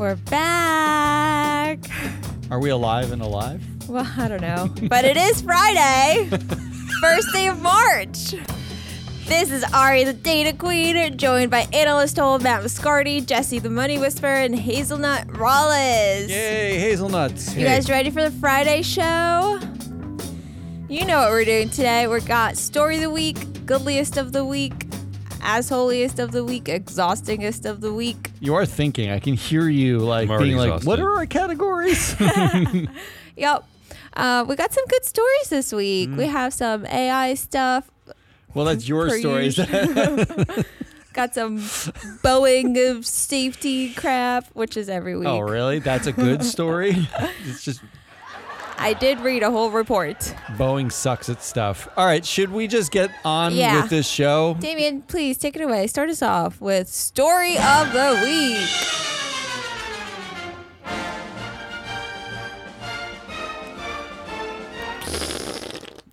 We're back. Are we alive and alive? Well, I don't know. But it is Friday, first day of March. This is Ari, the data queen, joined by analyst old Matt Viscardi, Jesse, the money whisperer, and Hazelnut Rawlis. Yay, hazelnuts. You guys ready for the Friday show? You know what we're doing today. We've got story of the week, goodliest of the week, assholiest of the week, exhaustingest of the week. You are thinking. I can hear you like I'm being like, exhausted. what are our categories? Yep. Uh, we got some good stories this week. We have some AI stuff. well, that's your Per stories. Got some Boeing of safety crap, which is every week. oh, really? That's a good story? it's just I did read a whole report. Boeing sucks at stuff. All right, should we just get on Yeah. with this show? Damien, please take it away. Start us off with story of the week.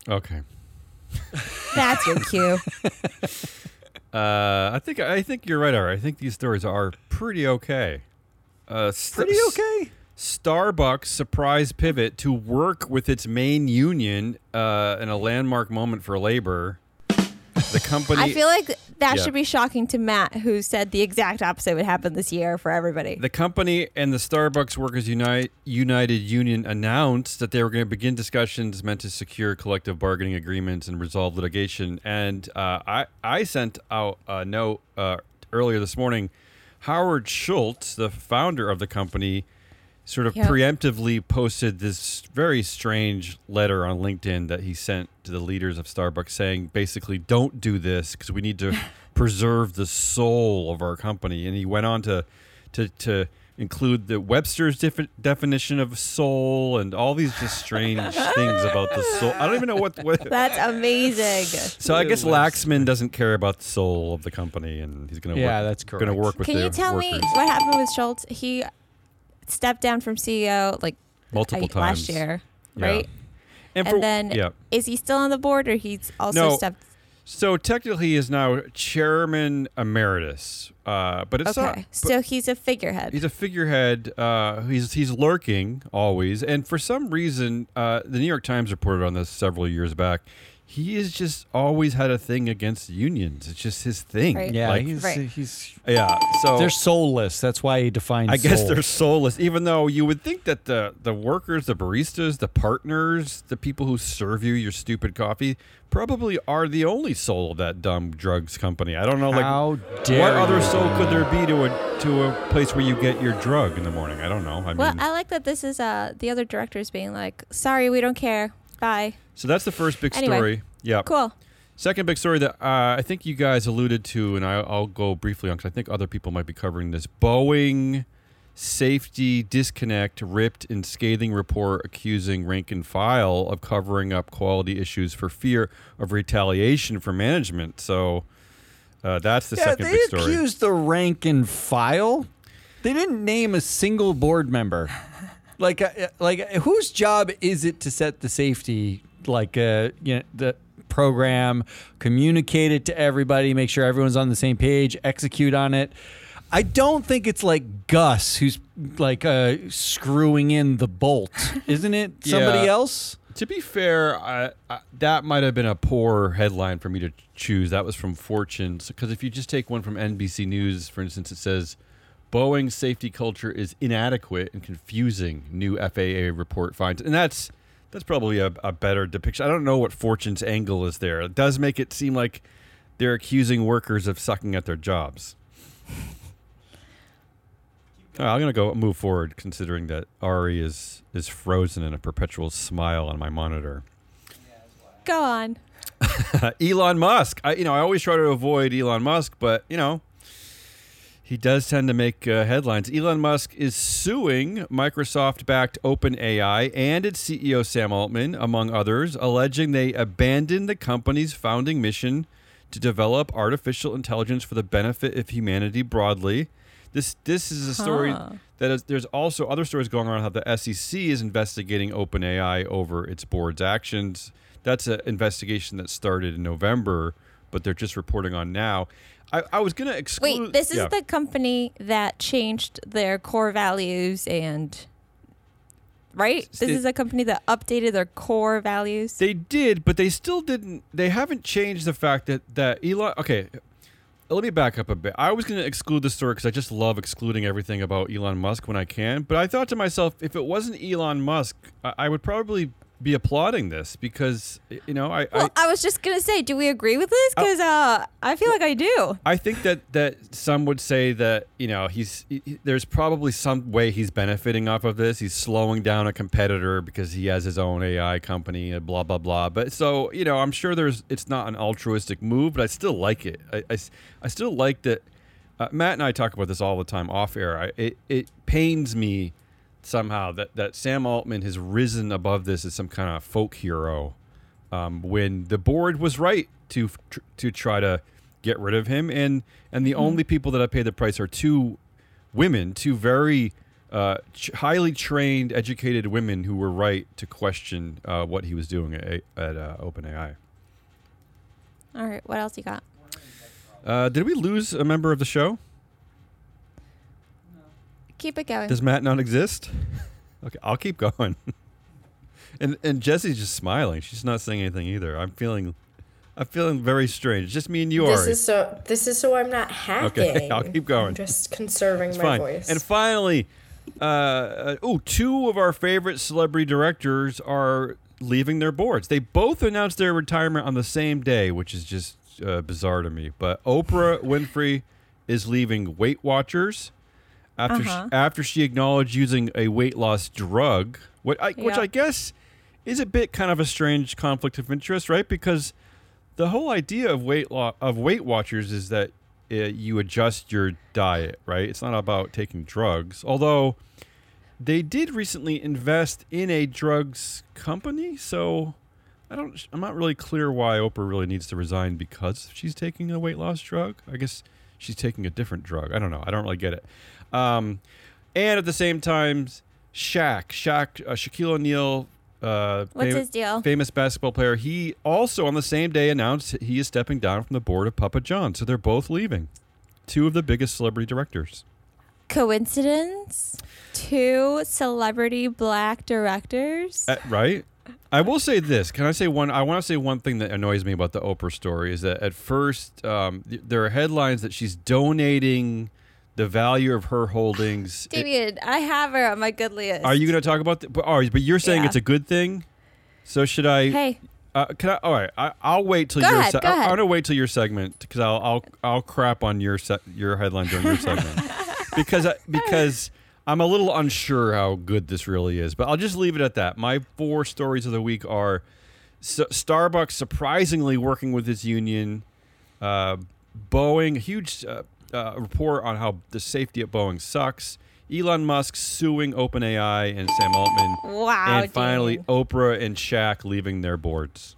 Okay. That's your cue. Uh, I think I think you're right, Ari. I think these stories are pretty okay. Uh, st- Pretty okay. Starbucks surprise pivot to work with its main union uh, in a landmark moment for labor. The company. I feel like that Yeah. should be shocking to Matt, who said the exact opposite would happen this year for everybody. The company and the Starbucks Workers Unite, United Union announced that they were going to begin discussions meant to secure collective bargaining agreements and resolve litigation. And uh, I, I sent out a note uh, earlier this morning. Howard Schultz, the founder of the company, sort of Yep. preemptively posted this very strange letter on LinkedIn that he sent to the leaders of Starbucks saying basically, don't do this because we need to preserve the soul of our company. And he went on to to, to include the Webster's defi- definition of soul and all these just strange things about the soul. I don't even know what. what That's amazing. so I guess Laxman doesn't care about the soul of the company, and he's going to Yeah, work, that's Going to work with Can the you tell me what happened with Schultz? He stepped down from CEO like multiple I- times last year, Yeah. right? And, And for- then yeah. is he still on the board, or he's also No. stepped? So technically, he is now chairman emeritus, uh, but it's not. Okay, but so he's a figurehead. he's a figurehead. Uh, he's he's lurking always, and for some reason, uh, the New York Times reported on this several years back. He has just always had a thing against unions. It's just his thing. Right. Yeah, Like- he's, Right. he's yeah. So they're soulless. That's why he defines I guess soul. they're soulless, even though you would think that the the workers, the baristas, the partners, the people who serve you your stupid coffee, probably are the only soul of that dumb drugs company. I don't know, like How dare what other soul could there be to a to a place where you get your drug in the morning? I don't know. I well, mean, I like that this is uh the other directors being like, "Sorry, we don't care. Bye." So that's the first big Anyway. story. Yeah. Cool. Second big story that uh, I think you guys alluded to, and I, I'll go briefly on because I think other people might be covering this. Boeing safety disconnect ripped in scathing report accusing rank and file of covering up quality issues for fear of retaliation from management. So uh, that's the yeah, second they big story. They accused the rank and file. They didn't name a single board member. Like, uh, like whose job is it to set the safety? Like, uh, you know, the program, communicate it to everybody, make sure everyone's on the same page, execute on it. I don't think it's like Gus who's like uh, screwing in the bolt, isn't it? Somebody Yeah. else. To be fair, I, I, that might have been a poor headline for me to choose. That was from Fortune. Because if you just take one from NBC News, for instance, it says Boeing's safety culture is inadequate and confusing. New FAA report finds, and that's that's probably a, a better depiction. I don't know what Fortune's angle is there. It does make it seem like they're accusing workers of sucking at their jobs. All right, I'm gonna go move forward, considering that Ari is is frozen in a perpetual smile on my monitor. Go on. Elon Musk. I, you know, I always try to avoid Elon Musk, but you know, he does tend to make uh, headlines. Elon Musk is suing Microsoft-backed OpenAI and its CEO Sam Altman, among others, alleging they abandoned the company's founding mission to develop artificial intelligence for the benefit of humanity broadly. This this is a story Huh. that is, there's also other stories going on how the SEC is investigating OpenAI over its board's actions. That's an investigation that started in November, but they're just reporting on now. I, I was gonna exclude. Wait, this is yeah. the company that changed their core values and right? This It- is a company that updated their core values. They did, but they still didn't. They haven't changed the fact that that Elon. Okay, let me back up a bit. I was going to exclude the story because I just love excluding everything about Elon Musk when I can. But I thought to myself, if it wasn't Elon Musk, I, I would probably be applauding this because you know I. well, I I was just gonna say, do we agree with this? Because uh, I feel like I do. I think that that some would say that you know he's he, he- there's probably some way he's benefiting off of this. He's slowing down a competitor because he has his own AI company and blah blah blah. But so you know, I'm sure there's it's not an altruistic move, but I still like it. I I still like that. Uh, Matt and I talk about this all the time off air. I, it it pains me somehow that that Sam Altman has risen above this as some kind of folk hero um, when the board was right to to try to get rid of him, and and the only people that have paid the price are two women, two very uh, ch- highly trained, educated women who were right to question uh, what he was doing at, at uh, OpenAI. All right, what else you got? Uh, did we lose a member of the show? Keep it going. Does Matt not exist? Okay, I'll keep going. and and Jesse's just smiling. She's not saying anything either. I'm feeling, I'm feeling very strange. It's just me and you, This Ari. is so. This is so I'm not hacking. Okay, I'll keep going. I'm just conserving It's my fine. voice. And finally, uh, uh, oh, two of our favorite celebrity directors are leaving their boards. They both announced their retirement on the same day, which is just uh, bizarre to me. But Oprah Winfrey is leaving Weight Watchers after Uh-huh. she, after she acknowledged using a weight loss drug, what I, which I guess is a bit kind of a strange conflict of interest, right? Because the whole idea of weight lo- of Weight Watchers is that uh, you adjust your diet, right? It's not about taking drugs. Although they did recently invest in a drugs company, so I don't. I'm not really clear why Oprah really needs to resign because she's taking a weight loss drug. I guess she's taking a different drug. I don't know. I don't really get it. Um, and at the same time, Shaq, Shaq, uh, Shaquille O'Neal. Uh, What's fam- his deal? Famous basketball player. He also on the same day announced he is stepping down from the board of Papa John. So they're both leaving. Two of the biggest celebrity directors. Coincidence? Two celebrity black directors? Uh, right? I will say this. Can I say one? I want to say one thing that annoys me about the Oprah story is that at first um, th- there are headlines that she's donating the value of her holdings. It- I have her on my good list. are you going to talk about? The, but, oh, but you're saying Yeah. it's a good thing. So should I? Hey, Uh, can I? All right. I, I'll wait till Go your. ahead, se- go ahead. I'm gonna wait till your segment because I'll I'll I'll crap on your se- your headline during your segment because I, because I'm a little unsure how good this really is. But I'll just leave it at that. My four stories of the week are S Starbucks surprisingly working with its union, uh, Boeing huge uh, uh, report on how the safety at Boeing sucks. Elon Musk suing OpenAI and Sam Altman. wow. and finally, David. Oprah and Shaq leaving their boards.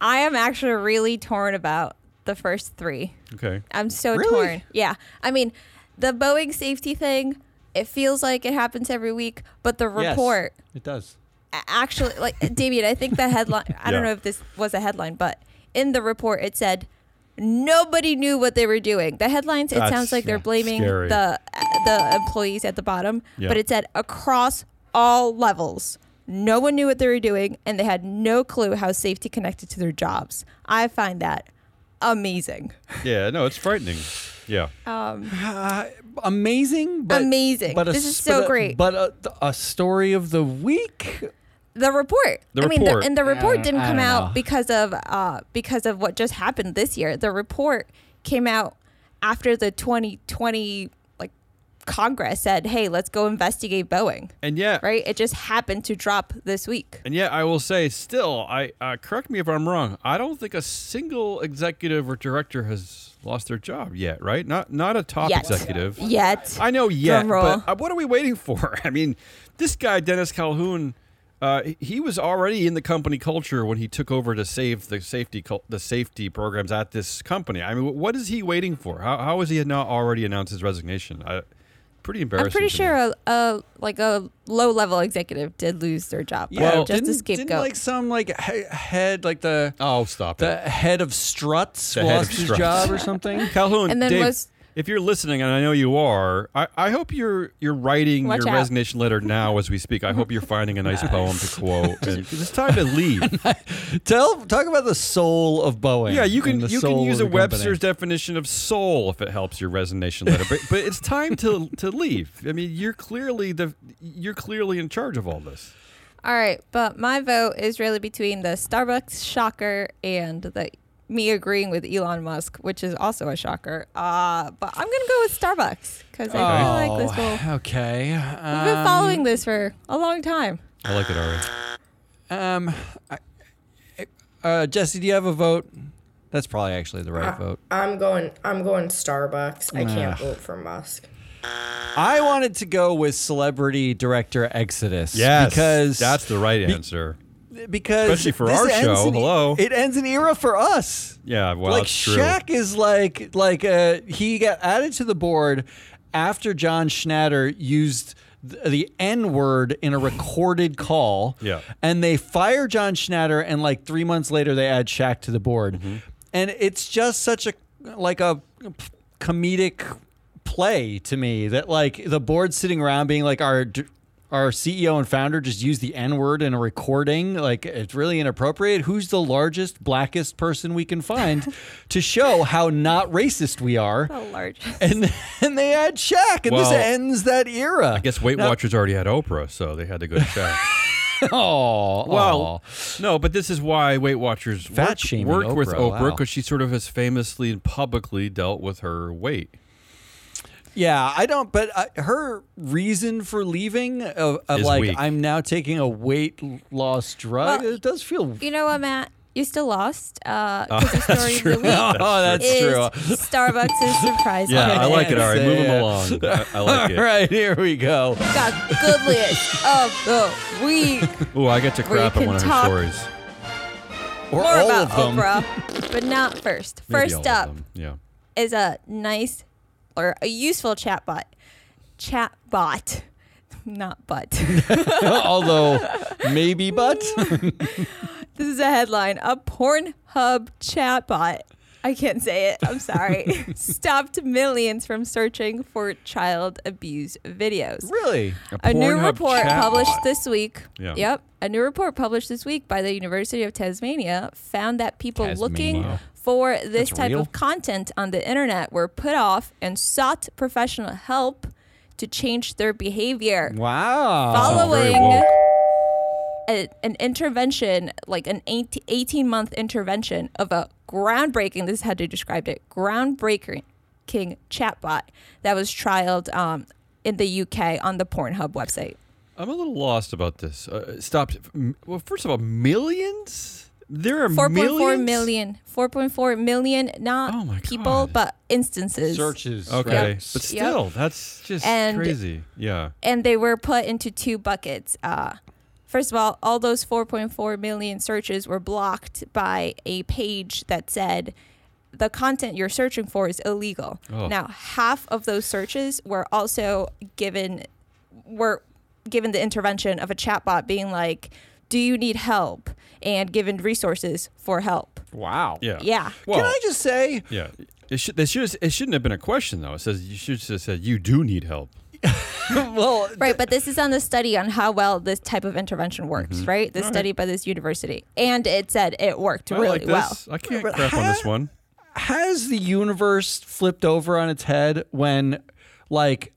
I am actually really torn about the first three. Okay. I'm so Really? torn. Yeah. I mean, the Boeing safety thing, it feels like it happens every week, but the Yes, report it does. actually, like, Damien, I think the headline, I don't know if this was a headline, but in the report it said, Nobody knew what they were doing. The headlines, it That's sounds like they're blaming scary. the the employees at the bottom, Yeah. but it said across all levels. No one knew what they were doing, and they had no clue how safety connected to their jobs. I find that amazing. Yeah, no, it's frightening. Yeah. Um, Uh, amazing, but Amazing. But a This is so but a- great. But a, a story of the week. The report. The I mean, report. the, and the report Uh, didn't I come out know. because of uh, because of what just happened this year. The report came out after the 2020 like Congress said, "Hey, let's go investigate Boeing." And yet, Right? It just happened to drop this week. and yet, I will say, still, I uh, correct me if I'm wrong. I don't think a single executive or director has lost their job yet. Right? Not not a top Yet. executive. Yet. I know yet, but uh, what are we waiting for? I mean, this guy Dennis Calhoun, uh, he- he was already in the company culture when he took over to save the safety the safety programs at this company. I mean, what is he waiting for? How how has he not already announced his resignation? I pretty embarrassing. I'm pretty sure a, a like a low level executive did lose their job. Yeah, Well- just a didn't, scapegoat. didn't like some like head like the Oh, stop the it. head of struts The lost of his job or something. Calhoun, And then Dave, was- if you're listening, and I know you are, I, I hope you're you're writing Watch your out. resignation letter now as we speak. I hope you're finding a nice poem to quote. And it's time to leave. Tell talk about the soul of Boeing. Yeah, you can you can use a of the company. Webster's definition of soul if it helps your resignation letter. But but it's time to to leave. I mean, you're clearly the you're clearly in charge of all this. All right, but my vote is really between the Starbucks shocker and the me agreeing with Elon Musk, which is also a shocker. Uh, but I'm gonna go with Starbucks because I feel like this will. Oh, okay. We've been following this for a long time. I like it, already. Um, I, uh, Jesse, do you have a vote? That's probably actually the right vote. I'm going. I'm going Starbucks. I can't vote for Musk. I wanted to go with celebrity director Exodus. Yes, because that's the right be- answer. Because Especially for our show. Hello. it ends an era for us. Yeah, well, like that's true. Shaq is like like uh he got added to the board after John Schnatter used the N word in a recorded call. Yeah. And they fire John Schnatter and like 3 months later they add Shaq to the board. Mm-hmm. And it's just such a like a comedic play to me that like the board sitting around being like our our CEO and founder just used the N word in a recording. Like it's really inappropriate. Who's the largest, blackest person we can find to show how not racist we are? The largest. And then they add Shaq, and this ends that era. I guess Weight Now- Watchers already had Oprah, so they had to go to Shaq. Oh, Well, no, but this is why Weight Watchers Fat work, shaming work with Oprah, Oprah wow. because she sort of has famously and publicly dealt with her weight. Yeah, I don't. But uh, her reason for leaving, of, of like, weak. I'm now taking a weight loss drug. Well, it does feel. You know what, Matt? You still lost. Uh, 'cause the story of the week oh, that's is true. Starbucks' surprise. Yeah, I like it. All right, move them along. I, I like it. right, here we go. Got good list of the week. Ooh, I get to crap on one of her talk stories. Or More all about of them. Oprah, but not first. Maybe First up. Yeah. is a nice or a useful chatbot. Chatbot, not but. Although, maybe, but This is a headline. A Pornhub chatbot. I can't say it. I'm sorry. Stopped millions from searching for child abuse videos. really, A new report chatbot. published this week. Yeah. Yep. A new report published this week by the University of Tasmania found that people looking Tasmania. For this That's type real? of content on the internet were put off and sought professional help to change their behavior. wow. Following a, an intervention, like an 18 month intervention of a groundbreaking, this is how they described it, groundbreaking chatbot that was trialed um, in the UK on the Pornhub website. I'm a little lost about this. Uh, stop. Well, first of all, millions? There are 4.4 millions? million, 4.4 million, not Oh people, God. but instances. Searches. Okay, Yep. but still, that's just And- crazy. Yeah. and they were put into two buckets. Uh, first of all, all those 4.4 million searches were blocked by a page that said the content you're searching for is illegal. Oh. Now, half of those searches were also given were given the intervention of a chatbot being like, "Do you need help?" and given resources for help. Wow. Yeah. Yeah. Well, Can I just say, yeah. It should. They should. It shouldn't have been a question though. It says you should have said you do need help. well, Right, but this is on the study on how well this type of intervention works, Mm-hmm. right? This study by this university. And it said it worked I really like well. I can't But crap on this one. has the universe flipped over on its head when like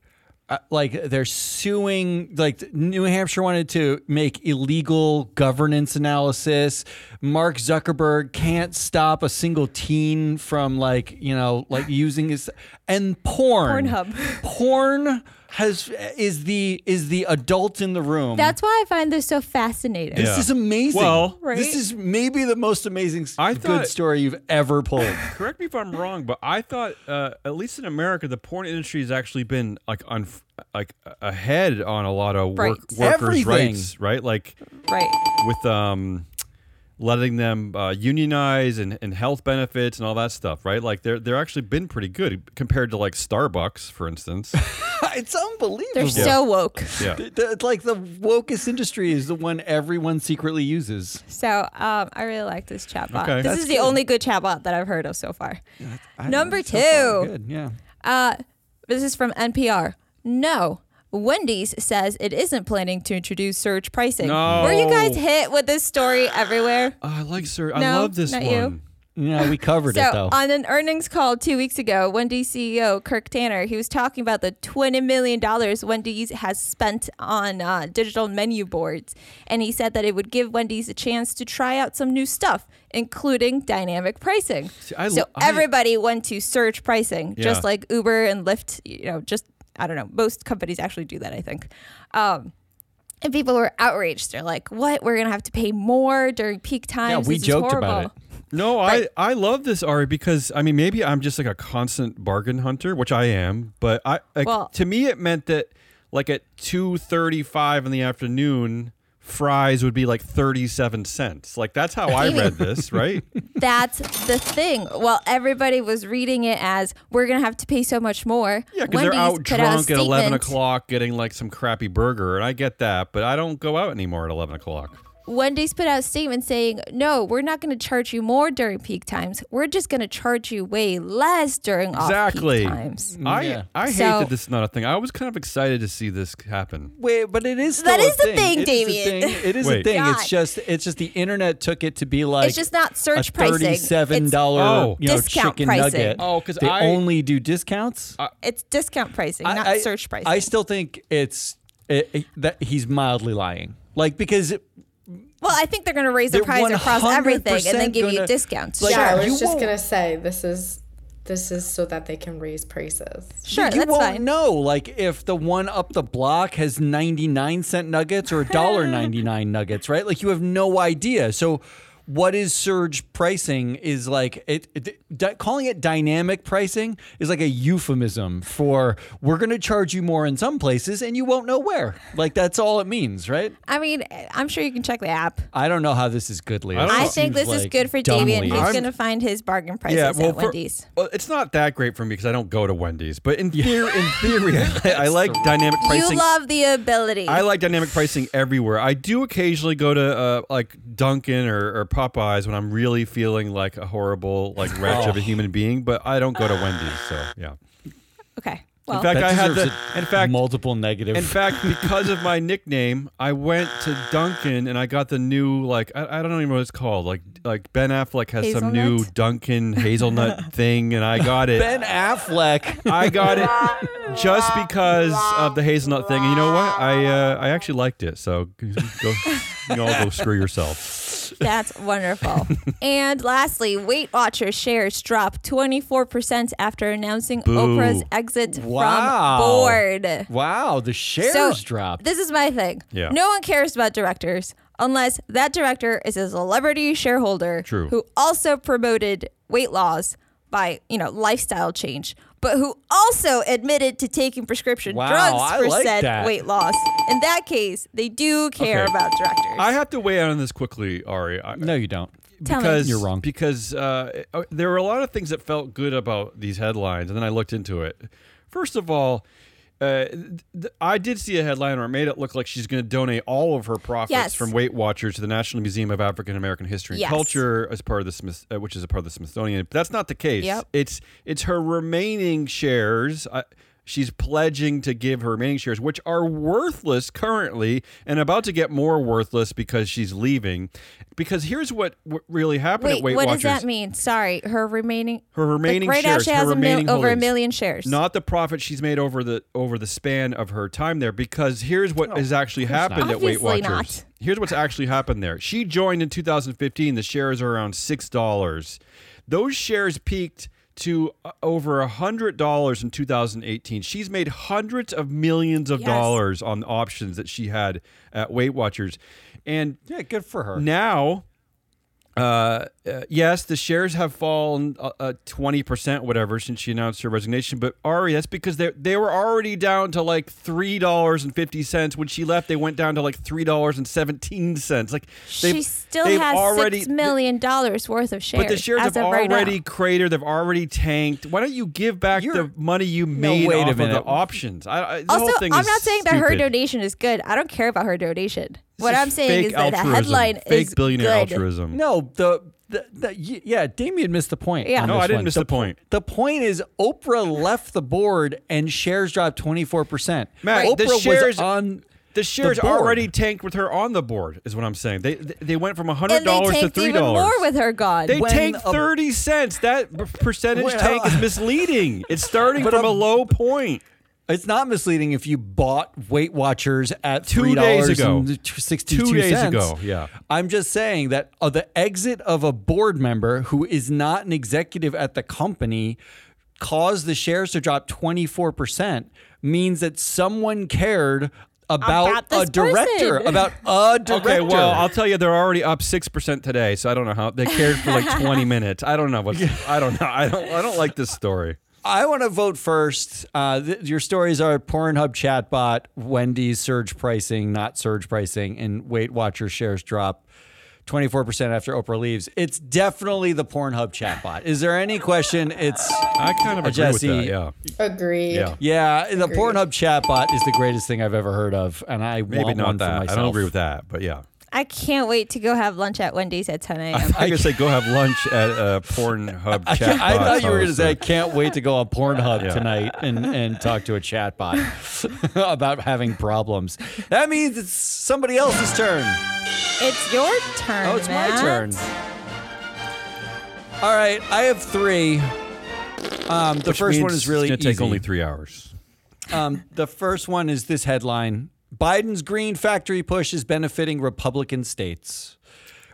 uh, like they're suing like New Hampshire wanted to make illegal governance analysis. Mark Zuckerberg can't stop a single teen from like you know like using his and porn. Pornhub. porn has is the is the adult in the room That's why I find this so fascinating. this Yeah. is amazing Well- Right? this is maybe the most amazing s- I good thought- story you've ever pulled Correct me if I'm wrong, but I thought, uh, at least in America, the porn industry has actually been like on, like ahead on a lot of work, Right. workers' Everything. rights, right? Like Right. with um, letting them uh, unionize and, and health benefits and all that stuff, right? Like they're they're actually been pretty good compared to like Starbucks, for instance. it's unbelievable. They're so woke. Yeah. The- the- it's like the wokest industry is the one everyone secretly uses. So um, I really like this chatbot. Okay. This That's is the only good chatbot that I've heard of so far. I- Number so far, two. good, yeah. Uh, this is from NPR. No. Wendy's says it isn't planning to introduce surge pricing. Were you guys hit with this story everywhere? Oh, I like sir. I love this not one. you. Yeah, we covered So it though. on an earnings call two weeks ago, Wendy's CEO Kirk Tanner he was talking about the twenty million dollars Wendy's has spent on uh, digital menu boards, and he said that it would give Wendy's a chance to try out some new stuff, including dynamic pricing. I so I- everybody went to surge pricing, just like Uber and Lyft. You know, just I don't know. Most companies actually do that. I think. Um, and people were outraged. They're like, "What? We're gonna have to pay more during peak times? Yeah, we This is joked about it. No, Right. I I love this Ari because I mean maybe I'm just like a constant bargain hunter, which I am, but I like Well- to me it meant that like at 2:35 in the afternoon fries would be like 37 cents. Like that's how I read this, right? That's the thing. Well, everybody was reading it as we're gonna have to pay so much more. Yeah, because they're out put out drunk at 11 o'clock getting like some crappy burger, and I get that, but I don't go out anymore at 11 o'clock. Wendy's put out a statement saying, "No, we're not going to charge you more during peak times. We're just going to charge you way less during Exactly. off-peak times." I Yeah. I hate So- that this is not a thing. I was kind of excited to see this happen. Wait, but it is That a is the thing, It is a Damien. thing. It is a thing. God. It's just it's just the internet took it to be like it's just not search a pricing. thirty-seven dollar Oh. you know discount chicken pricing. nugget. Oh, 'cause they I- only do discounts. It's, it's discount pricing, I- not I- surge pricing. I still think it's it, it- that he's mildly lying. Like because it- well, I think they're going to raise the price across everything and then give you gonna- discounts. like, yeah, I sure, was you just gonna say this is this is so that they can raise prices. sure, you that's won't fine. know. Like if the one up the block has ninety-nine cent nuggets or dollar ninety-nine nuggets, right? Like you have no idea. So. What is surge pricing is like it, it di- calling it dynamic pricing is like a euphemism for we're going to charge you more in some places and you won't know where. Like that's all it means, right? I mean, I'm sure you can check the app. I don't know how this is good, Leah. I I think seems this is good for dumbly- Damien. He's going to find his bargain prices yeah, well, at for- Wendy's. well, it's not that great for me because I don't go to Wendy's. But in theory, in theory, I, I like dynamic pricing. You love the ability. I like dynamic pricing everywhere. I do occasionally go to uh, like Dunkin' or, or Popeyes when I'm really feeling like a horrible like wretch Oh. of a human being. But I don't go to Wendy's. So yeah. okay. Well, In fact, That I had the. In fact, multiple negative. in fact, because of my nickname, I went to Dunkin' and I got the new like I, I don't even know what it's called. Like like Ben Affleck has some new Hazelnut? Dunkin' hazelnut thing, and I got it. ben Affleck. I got it just because of the hazelnut thing. And you know what? I uh, I actually liked it. So go, you all go screw yourself. That's wonderful. and lastly, Weight Watchers shares dropped 24% after announcing Boo. Oprah's exit Wow. from board. Wow, the shares So, dropped. This is my thing. Yeah. No one cares about directors unless that director is a celebrity shareholder True. who also promoted weight loss by, you know, lifestyle change, but who also admitted to taking prescription Wow, drugs I for like said that. weight loss. In that case, they do care Okay. about directors. I have to weigh in on this quickly, Ari. I, no, you don't. Tell me. because You're wrong. Because uh, uh, there were a lot of things that felt good about these headlines, and then I looked into it. First of all, uh, th- I did see a headline where it made it look like she's going to donate all of her profits Yes. from Weight Watchers to the National Museum of African American History and Yes. Culture as part of the Smith, uh, which is a part of the Smithsonian. But that's not the case. Yep. It's it's her remaining shares. Uh, She's pledging to give her remaining shares, which are worthless currently and about to get more worthless because she's leaving. Because here's what, what really happened Wait, at Weight what Watchers. does that mean? Sorry, her remaining. Her remaining like right now shares, she her has a mil- remaining over a million shares. Not the profit she's made over the over the span of her time there, because here's what has actually happened at Weight Obviously Watchers. not. Here's what's actually happened there. She joined in 2015. The shares are around six dollars. Those shares peaked to uh, over a hundred dollars in 2018. She's made hundreds of millions of Yes. dollars on options that she had at Weight Watchers, and Yeah, good for her. now Uh, uh, yes, the shares have fallen uh, twenty percent, whatever, since she announced her resignation. But Ari, that's because they they were already down to like three dollars and fifty cents when she left. They went down to like three dollars and seventeen cents. Like She still has already, six million dollars worth of shares. But the shares as have of right now. already cratered. They've already tanked. Why don't you give back You're- the money you made wait a off of the options? I, I, the Also, whole thing I'm is not saying that her donation is good. I don't care about her donation. This what is I'm saying fake is that the headline fake is billionaire good. altruism. No, the, the, the yeah, Damien missed the point. Yeah. on No, this I didn't one. miss the point. The point is Oprah left the board and shares dropped 24%. Matt, Oprah the was shares- on The shares board. already tanked with her on the board, is what I'm saying. They they went from hundred dollars to tanked three even dollars. more with her gone. They When tanked a- thirty cents. That percentage Well, tank is misleading. It's starting But from a- a low point. It's not misleading if you bought Weight Watchers at Two three days ago. and sixty-two Two days cents. ago, yeah. I'm just saying that uh, the exit of a board member who is not an executive at the company caused the shares to drop 24 percent means that someone cared about, About a director, person. about a director. Okay, well, I'll tell you, they're already up six percent today, so I don't know how they cared for like twenty minutes. I don't know what. I don't know. I don't. I don't like this story. I want to vote first. Uh, th- your stories are Pornhub chatbot, Wendy's surge pricing, not surge pricing, and Weight Watcher shares drop 24% after Oprah leaves. It's definitely the Pornhub chatbot. Is there any question? It's, I kind of agree Jesse, with that. Yeah. Agreed. Yeah. yeah, the Agreed. Pornhub chatbot is the greatest thing I've ever heard of. And I Maybe want not one that. for I don't agree with that, but yeah. I can't wait to go have lunch at Wendy's at 10 a.m. I could say go have lunch at uh, Pornhub chat. I thought you were going to say, I can't wait to go on Pornhub Yeah. tonight and, and talk to a chatbot about having problems. That means it's somebody else's turn. it's your turn. Oh, it's my turn. All right, I have three. Um, the which first one is really it's gonna take only three hours. Um, the first one is this headline: Biden's green factory push is benefiting Republican states.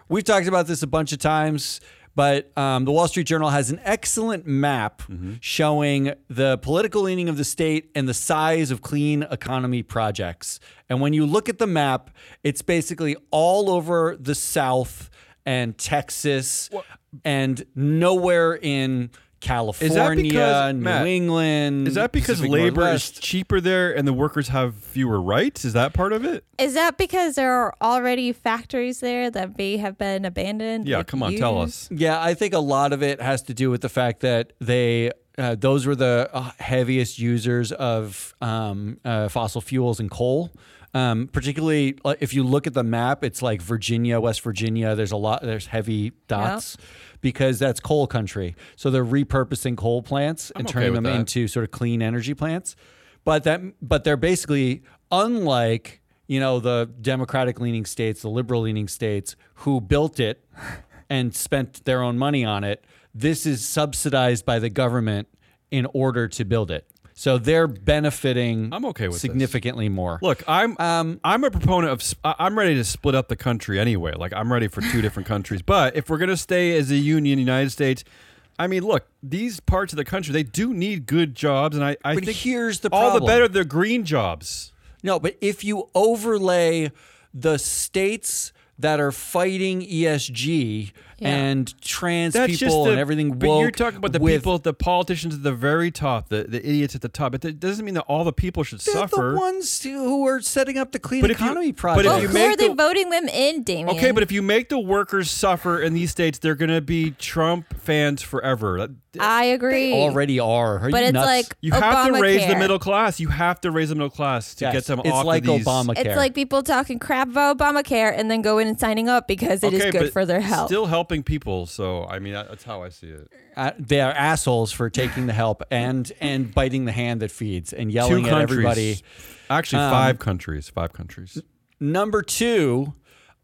We've talked about this a bunch of times, but um, the Wall Street Journal has an excellent map showing the political leaning of the state and the size of clean economy projects. And when you look at the map, it's basically all over the South and Texas and nowhere in California, because- New Matt, England. Is that because Pacific labor Northwest. is cheaper there and the workers have fewer rights? Is that part of it? Is that because there are already factories there that may have been abandoned? Yeah, come on, tell us. Yeah, I think a lot of it has to do with the fact that they uh, those were the uh, heaviest users of um, uh, fossil fuels and coal. Um, particularly uh, if you look at the map, it's like Virginia, West Virginia. There's a lot. There's heavy dots because that's coal country. So they're repurposing coal plants and okay turning them that. into sort of clean energy plants. But that but they're basically unlike you know the Democratic leaning states, the liberal leaning states who built it and spent their own money on it. This is subsidized by the government in order to build it. So they're benefiting I'm okay with this. significantly more. Look, I'm Um, I'm a proponent of. I'm ready to split up the country anyway. Like I'm ready for two different countries. But if we're gonna stay as a union, United States, I mean, look, these parts of the country they do need good jobs, and I I But think here's the all the better they're green jobs. No, but if you overlay the states that are fighting ESG and trans That's people just the, and everything But you're talking about the with, people, the politicians at the very top, the, the idiots at the top. But that doesn't mean that all the people should They're suffer. the ones who are setting up the clean But if you- economy but project. if Well, you oh, who make are they voting them in, Damien? Okay, but if you make the workers suffer in these states, they're going to be Trump fans forever. That- I agree. already are. Are but you it's nuts? like You have to raise the middle class. You have to raise the middle class to Yes, get them it's off like of these. Obamacare. It's like people talking crap about Obamacare and then going and signing up because it is okay, good but for their health. Still helping people. So I mean, that's how I see it. Uh, they are assholes for taking the help and and biting the hand that feeds and yelling at everybody. Actually, Um, five countries. Five countries. Number two,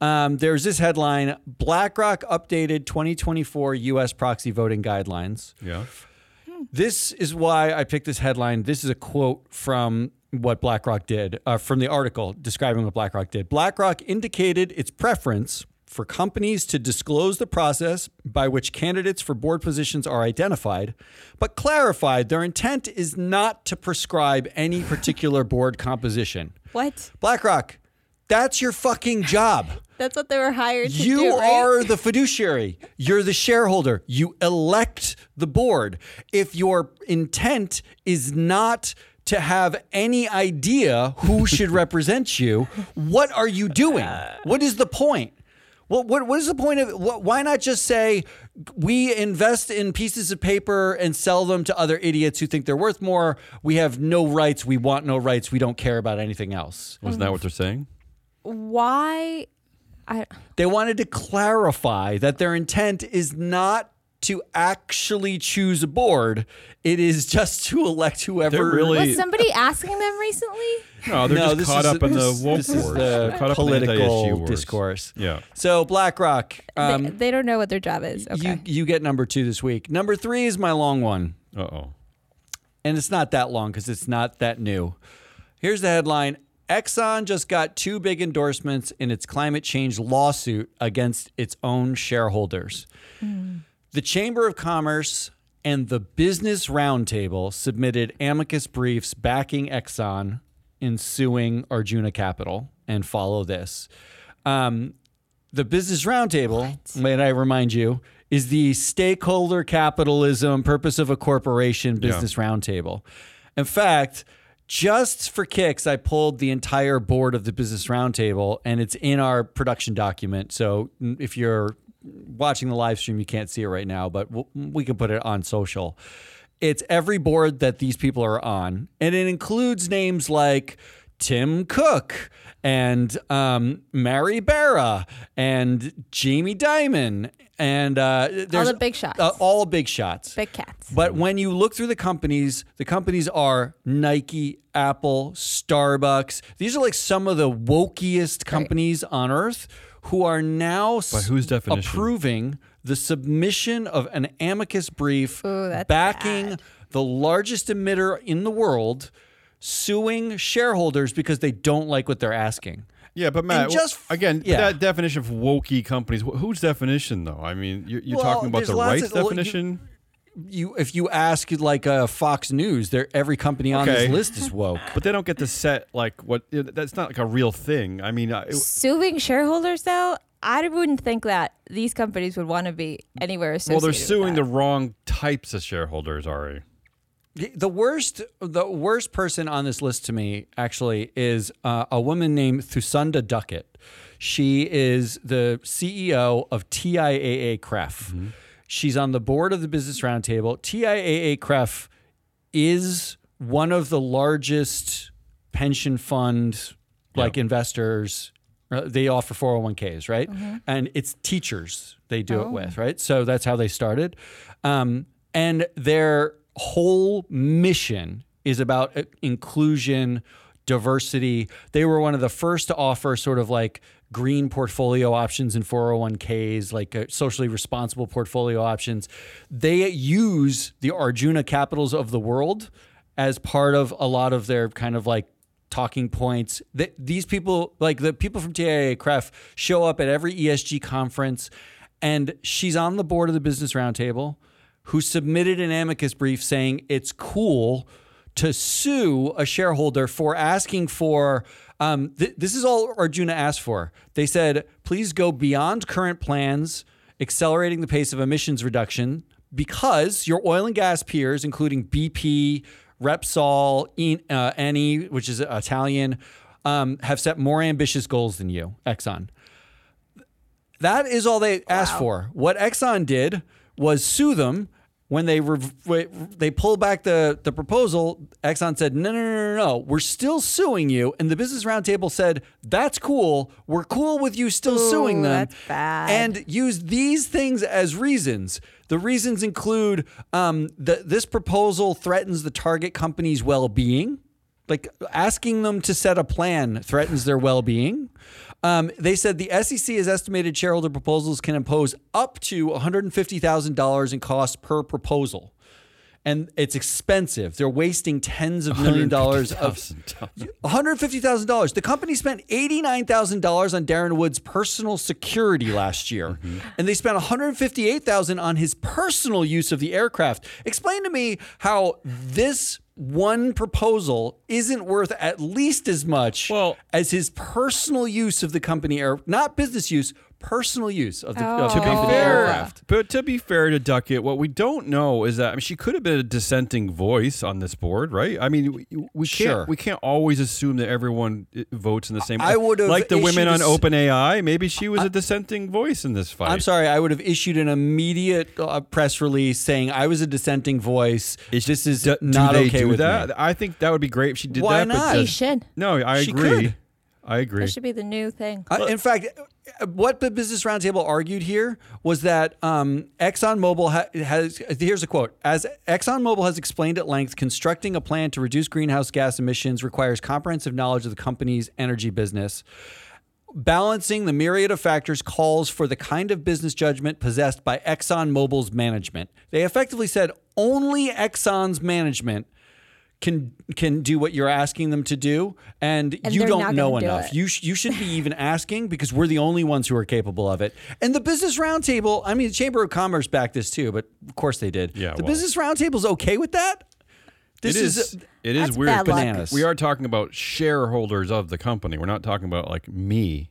um, there's this headline: BlackRock updated 2024 U.S. proxy voting guidelines. Yeah. This is why I picked this headline. This is a quote from what BlackRock did, uh, from the article describing what BlackRock did. BlackRock indicated its preference for companies to disclose the process by which candidates for board positions are identified, but clarified their intent is not to prescribe any particular board composition. what? BlackRock, That's your fucking job. That's what they were hired to You do. right? are the fiduciary. You're the shareholder. You elect the board. If your intent is not to have any idea who should represent you, what are you doing? Uh, what is the point? What, what, what is the point of wh- why not just say we invest in pieces of paper and sell them to other idiots who think they're worth more? We have no rights. We want no rights. We don't care about anything else. Wasn't that what they're saying? Why? I They wanted to clarify that their intent is not to actually choose a board. It is just to elect whoever. Really- was somebody asking them recently? No, they're No, just this caught is- up in the this- woke this wars. is the caught up in the anti-issue political wars. discourse. Yeah. So BlackRock, They- um, they, don't know what their job is. Okay. you you get number two this week. Number three is my long one, Uh oh. and it's not that long because it's not that new. Here's the headline: Exxon just got two big endorsements in its climate change lawsuit against its own shareholders. The Chamber of Commerce and the Business Roundtable submitted amicus briefs backing Exxon in suing Arjuna Capital. And follow this. Um, the Business Roundtable, may I remind you, is the stakeholder capitalism purpose of a corporation business roundtable. In fact, just for kicks, I pulled the entire board of the Business Roundtable, and it's in our production document. So if you're watching the live stream, you can't see it right now, but we'll, we can put it on social. It's every board that these people are on, and it includes names like Tim Cook and um, Mary Barra and Jamie Dimon and uh, there's the big shots. uh, all big shots. Big cats. But when you look through the companies, the companies are Nike, Apple, Starbucks. These are like some of the wokiest companies on earth who are now By whose definition? approving the submission of an amicus brief Ooh, that's backing bad. the largest emitter in the world suing shareholders because they don't like what they're asking. Yeah, but Matt, just- again, yeah. that definition of wokey companies. wh- Whose definition, though? I mean, you're, you're Well, talking about there's the lots rights of- well, you- definition. You, if you ask like uh, Fox News, there every company on Okay. this list is woke. but they don't get to set like what. That's not like a real thing. I mean, I- it- Suing shareholders, though, I wouldn't think that these companies would want to be anywhere well, they're with suing the wrong types of shareholders. Ari. The- The worst, the worst person on this list to me actually is uh, a woman named Thasunda Duckett. She is the CEO of TIAA CREF. She's on the board of the Business Roundtable. TIAA CREF is one of the largest pension fund like investors. Uh, They offer 401ks, right? And it's teachers they do it with, right? So that's how they started. Um, and their whole mission is about uh, inclusion, diversity. They were one of the first to offer sort of like green portfolio options and 401ks, like uh, socially responsible portfolio options. They use the Arjuna capitals of the world as part of a lot of their kind of like talking points. That these people, like the people from TIAA CREF, show up at every ESG conference, and she's on the board of the Business Roundtable, who submitted an amicus brief saying it's cool to sue a shareholder for asking for. Um, th- this is all Arjuna asked for. They said, please go beyond current plans, accelerating the pace of emissions reduction because your oil and gas peers, including BP, Repsol, uh, Eni, which is Italian, um, have set more ambitious goals than you, Exxon. That is all they asked for. What Exxon did was sue them when they rev- they pulled back the the proposal. Exxon said, "No, no, no, no, no. We're still suing you." And the Business Roundtable said, "That's cool. We're cool with you still suing them." that's bad. And use these things as reasons. The reasons include um, that this proposal threatens the target company's well-being like asking them to set a plan threatens their well-being. Um, they said the SEC has estimated shareholder proposals can impose up to $150,000 in costs per proposal. And it's expensive. They're wasting tens of million dollars of $150,000. $150,000. The company spent $89,000 on Darren Woods' personal security last year. And they spent $158,000 on his personal use of the aircraft. Explain to me how this one proposal isn't worth at least as much Well- as his personal use of the company air, not business use, personal use of the, of the Oh. company fair, aircraft. but to be fair to Duckett, what we don't know is that I mean, she could have been a dissenting voice on this board, right? I mean, we, we can't Sure. we can't always assume that everyone uh, votes in the same. I would've like the women on a s- OpenAI. Maybe she was a dissenting voice in this fight. I'm sorry, I would have issued an immediate uh, press release saying I was a dissenting voice. Is- this is do, not do they okay do with that? me. I think that would be great if she did Why that. but not? She should. no, I She agree. could. I agree. That should be the new thing. Uh, in fact, what the Business Roundtable argued here was that um, ExxonMobil ha- has. Here's a quote: As ExxonMobil has explained at length, constructing a plan to reduce greenhouse gas emissions requires comprehensive knowledge of the company's energy business. Balancing the myriad of factors calls for the kind of business judgment possessed by ExxonMobil's management. They effectively said only Exxon's management can can do what you're asking them to do, and, And you don't know do enough. it. You sh- you should be even asking because we're the only ones who are capable of it. And the Business Roundtable, I mean, the Chamber of Commerce backed this too, but of course they did. Yeah, the well- Business Roundtable's okay with that. This it is. it is weird. bad. Bananas. We are talking about shareholders of the company. We're not talking about like me.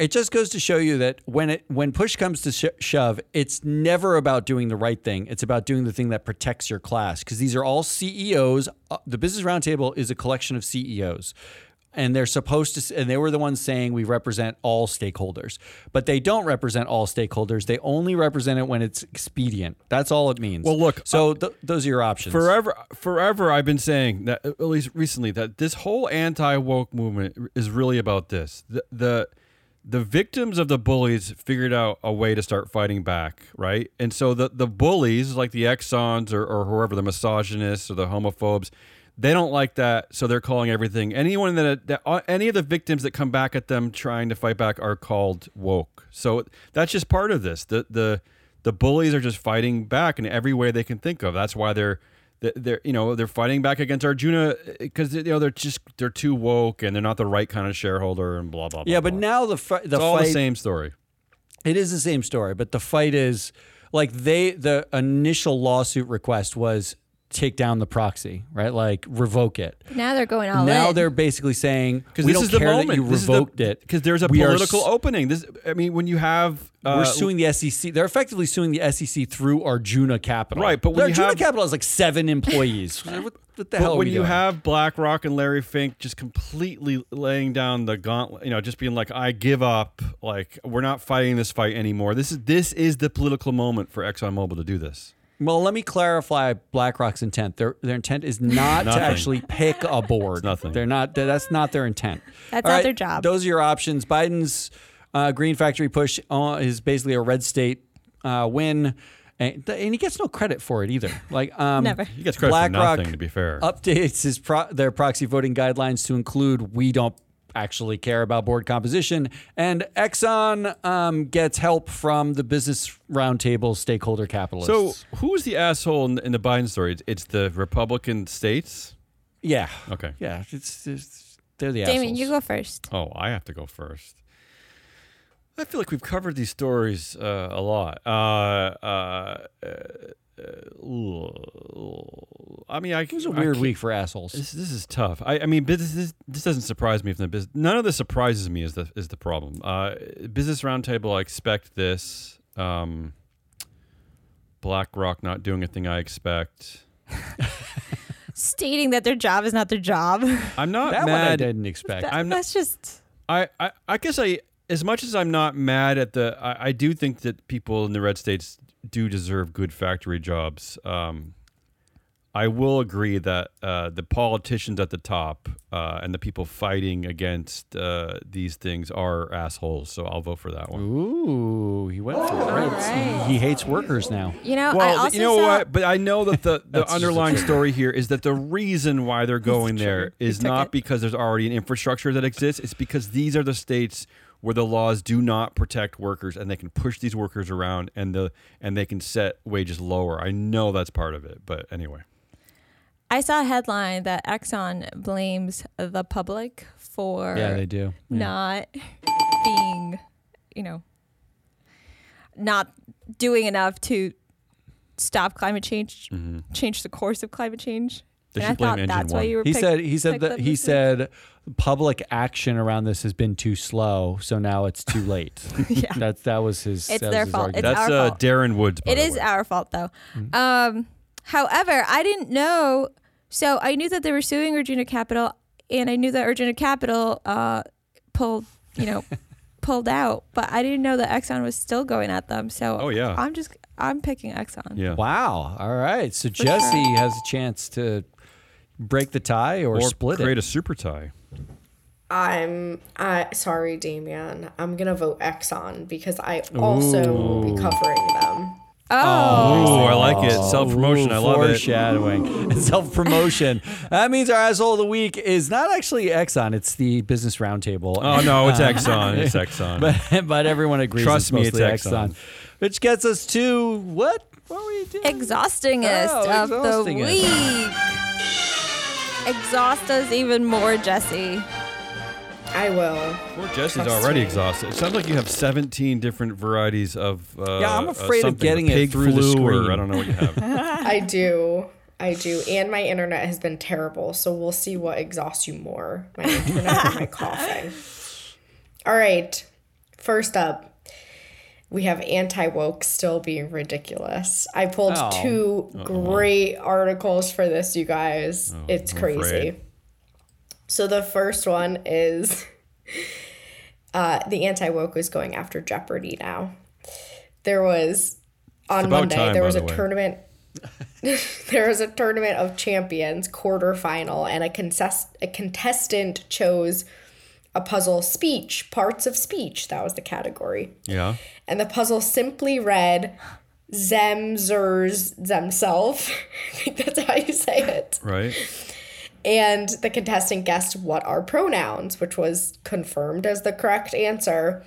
It just goes to show you that when it when push comes to sh- shove, it's never about doing the right thing. It's about doing the thing that protects your class because these are all CEOs. Uh, the Business Roundtable is a collection of CEOs. And they're supposed to, and they were the ones saying we represent all stakeholders, but they don't represent all stakeholders. They only represent it when it's expedient. That's all it means. Well, look, so th- those are your options. Forever, forever, I've been saying that at least recently that this whole anti woke movement is really about this. The, the the victims of the bullies figured out a way to start fighting back, right? And so the the bullies, like the Exxons or, or whoever, the misogynists or the homophobes, they don't like that, so they're calling everything. Anyone that, that uh, any of the victims that come back at them trying to fight back are called woke. So that's just part of this. The the the bullies are just fighting back in every way they can think of. That's why they're they're- you know they're fighting back against Arjuna uh, because you know they're just they're too woke and they're not the right kind of shareholder and blah blah. blah yeah, but blah. now the fi- the it's all fight the same story. It is the same story, but the fight is like they the initial lawsuit request was take down the proxy, right? Like revoke it. Now they're going all now in. they're basically saying Because we this don't is the care moment that you This is the- revoked it because there's a We political s- opening. This I mean when you have uh, we're suing the SEC. They're effectively suing the SEC through Arjuna Capital. Right, but when you Arjuna have- Capital has like seven employees. what, what the hell? But are when you doing? have BlackRock and Larry Fink just completely laying down the gauntlet, you know, just being like, "I give up," like we're not fighting this fight anymore. This is this is the political moment for ExxonMobil to do this. Well, let me clarify BlackRock's intent. Their their intent is not to actually pick a board. nothing. They're not. That's not their intent. That's All not their job. Those are your options. Biden's uh, green factory push uh, is basically a red state uh, win, and, and he gets no credit for it either. Like um, Never. He gets credit BlackRock for nothing, to be fair. updates his pro- their proxy voting guidelines to include we don't actually care about board composition, and Exxon um, gets help from the Business Roundtable stakeholder capitalists. So who's the asshole in, in the Biden story? It's, it's the Republican states. yeah, Okay. yeah, it's, it's they're the Damien, assholes. you go first. Oh, I have to go first. I feel like we've covered these stories uh, a lot. Uh, uh, uh, I mean, I, It was a weird week for assholes. This, this is tough. I, I mean, business, this, this doesn't surprise me from the business. None of this surprises me is the is the problem. Uh, business roundtable, I expect this. Um, BlackRock not doing a thing I expect. Stating that their job is not their job. I'm not that one I didn't expect. That- I'm not- that's just I, I, I guess I, as much as I'm not mad at the, I, I do think that people in the red states do deserve good factory jobs. Um, I will agree that uh, the politicians at the top uh, and the people fighting against uh, these things are assholes. So I'll vote for that one. Ooh, he went for it. Right. right. He hates workers now. you know. I Well, also you know saw, what? But I know that the, the underlying story here is that the reason why they're going there true. He is took not it. because there's already an infrastructure that exists. It's because these are the states where the laws do not protect workers, and they can push these workers around, and the and they can set wages lower. I know that's part of it, but anyway. I saw a headline that Exxon blames the public for Yeah, they do. Yeah. not being, you know, not doing enough to stop climate change, Mm-hmm. change the course of climate change. They and should I blame thought engine that's why one. you were. He pick- said he said that he this week. said public action around this has been too slow, so now it's too late. Yeah. That's that was his. It's that their his fault. argument. It's That's our uh, fault. Darren Woods. By It the is way. our fault though. Mm. Um, however, I didn't know. So I knew that they were suing Arjuna Capital, and I knew that Arjuna Capital uh, pulled, you know, pulled out. But I didn't know that Exxon was still going at them. So Oh, yeah. I'm just I'm picking Exxon. Yeah. Wow. All right. So Jesse has a chance to break the tie or, Or split create it. a super tie. I'm I sorry, Damien. I'm gonna vote Exxon because I also will be covering them. Oh, Oh, I like it. Oh. Self promotion. I love it. Foreshadowing. Self promotion. that means our asshole of the week is not actually Exxon. It's the Business Roundtable. Oh no, it's Exxon. It's Exxon. but but everyone agrees. Trust it's me, it's Exxon. Exxon. Which gets us to what? What were we doing? exhaustingest Oh, of the week. Exhaust us even more, Jesse. I will. Poor Jesse's Trust already me. exhausted. It sounds like you have 17 different varieties of. Uh, Yeah, I'm uh, afraid of getting or it pig through the flu or screen. I don't know what you have. I do. I do. And my internet has been terrible, so we'll see what exhausts you more. My internet or my coughing. All right. First up, we have anti woke still being ridiculous. I pulled Oh. two great articles for this, you guys. it's I'm crazy. afraid. So the first one is uh, the anti woke is going after Jeopardy now. There was on Monday time, there was the a way. tournament. there was a tournament of champions quarterfinal, and a contest a contestant chose a puzzle speech parts of speech. That was the category, Yeah. and the puzzle simply read Zemzers Zemself. I think that's how you say it. Right. And the contestant guessed what are pronouns, which was confirmed as the correct answer.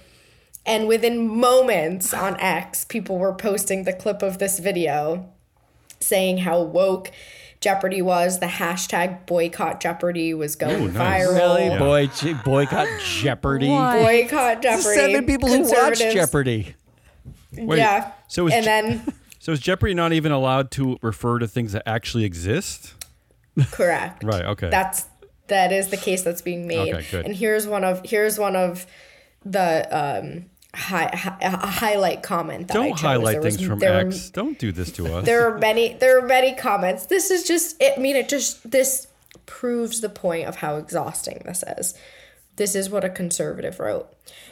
And within moments on X, people were posting the clip of this video saying how woke Jeopardy was. The hashtag boycott Jeopardy was going Ooh, nice. viral. Really? Yeah. Boy, J- boycott Jeopardy. What? Boycott Jeopardy. seven people who watch Jeopardy. Wait, yeah. so is and Je- then So is Jeopardy not even allowed to refer to things that actually exist? correct. Right. Okay. That's that is the case that's being made. Okay, good. And here's one of here's one of the um hi, hi, a highlight comment that Don't chose. highlight was- things from there X. Don't do this to us. there are many there are many comments. This is just it, I mean it just this proves the point of how exhausting this is. This is what a conservative wrote.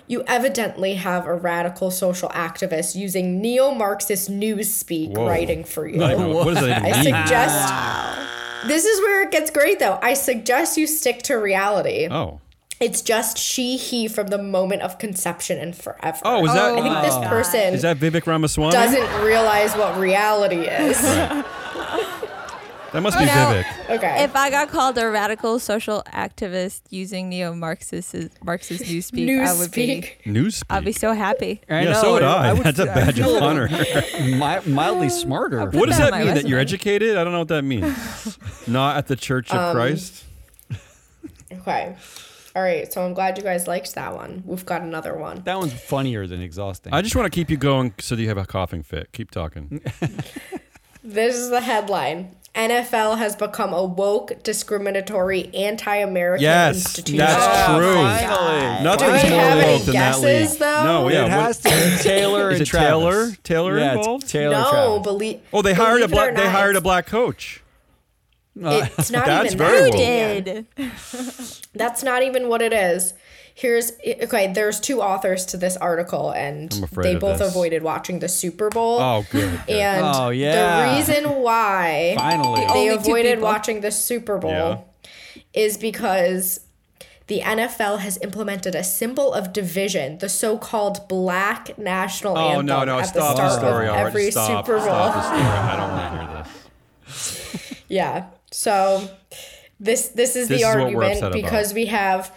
You evidently have a radical social activist using neo-Marxist newspeak Whoa. writing for you. I. What does that I mean? suggest This is where it gets great though. I suggest you stick to reality. Oh. It's just she, he from the moment of conception and forever. Oh, is that I think this person is that Vivek Ramaswamy? doesn't realize what reality is. That must be Now- Vivek. Okay. If I got called a radical social activist using neo-Marxist Marxist newspeak, I would be Newspeak. Newspeak. I'd be so happy. I yeah, know, so would I. would- That's a badge of honor. mildly smarter. What does that that on my mean? That you're educated? I don't know what that means. Not at the Church of Um, Christ. Okay. All right. So I'm glad you guys liked that one. We've got another one. That one's funnier than exhausting. I just want to keep you going so that you have a coughing fit. Keep talking. This is the headline. NFL has become a woke, discriminatory, anti-American institution. Yes, institution. that's Oh, true. finally. Do Nothing's we more have any woke than that guesses, league. though? No, yeah. what- has to be Taylor Is and it Taylor? Taylor yeah, involved? Taylor no, Travis. believe. Oh, they hired a believe it or black. They hired a black coach. Uh, it's not That's even very that. woke. Did That's not even what it is. Here's okay. There's two authors to this article, and they both this. avoided watching the Super Bowl. Oh, good. good. And Oh, yeah. the reason why Finally. They only avoided watching the Super Bowl Yeah. is because the NFL has implemented a symbol of division, the so-called Black National Oh Anthem no no! at Stop the the start story of already. every Stop. Super Bowl. Stop the story. I don't want to hear this. Yeah. So this this is This the is argument upset about. because we have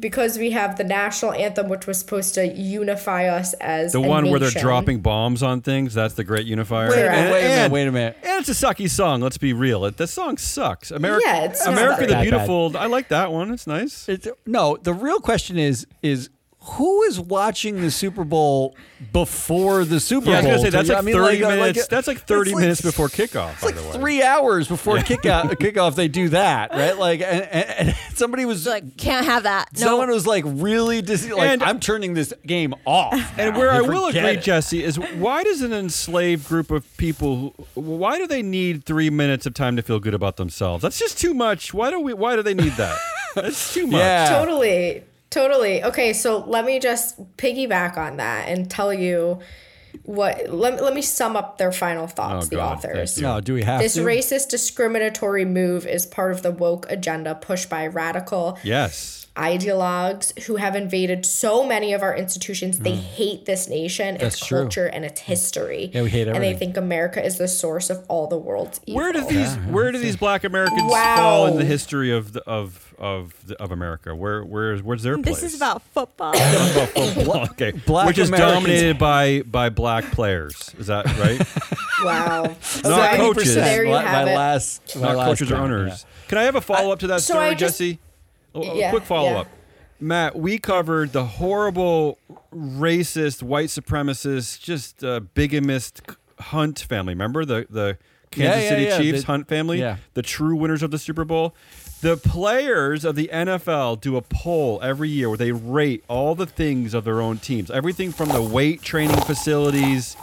because we have the national anthem which was supposed to unify us as The a one where they're dropping bombs on things. That's the great unifier. Wait a And- minute, wait a minute, and- wait a minute. And it's a sucky song. Let's be real. It, the song sucks. America, Yeah, it's America that the bad. Beautiful. I like that one. It's nice. It's, no, the real question is is who is watching the Super Bowl before the Super Yeah, I was Bowl? gonna say that's I like mean, thirty uh, minutes. that's like thirty it's minutes before kickoff. It's by like the way. three hours before kickoff. kickoff, they do that, right? Like, and, and, and somebody was Like, can't have that. No. someone was like really dis- like, And- I'm turning this game off. And where I will agree, it. Jesse, is why does an enslaved group of people? Why do they need three minutes of time to feel good about themselves? That's just too much. Why do we? Why do they need that? That's too much. Yeah. Totally. Totally. Okay, so let me just piggyback on that and tell you what let, let me sum up their final thoughts, Oh, the God, authors. thank. No, do we have This to? racist discriminatory move is part of the woke agenda pushed by radical Yes. Ideologues who have invaded so many of our institutions. They hate this nation, Mm. That's its true. culture, and its history. Yeah, we hate And they think America is the source of all the world's evil. Where do these Where do these Black Americans Wow. fall in the history of the, of of the, of America? Where where's where's their place? This is about football. about football. okay, Black which is Americans- dominated by by black players. Is that right? Wow. Not Okay, coaches. There you my, have my it. last, my Not last coaches or count, owners. Can I have a follow up to that So story, just- Jesse? A- a Yeah, quick follow yeah. up. Matt, we covered the horrible, racist, white supremacist, just uh, bigamist Hunt family. Remember the the Kansas Yeah, yeah, City yeah. Chiefs The- Hunt family, yeah. the true winners of the Super Bowl. The players of the NFL do a poll every year where they rate all the things of their own teams. Everything from the weight training facilities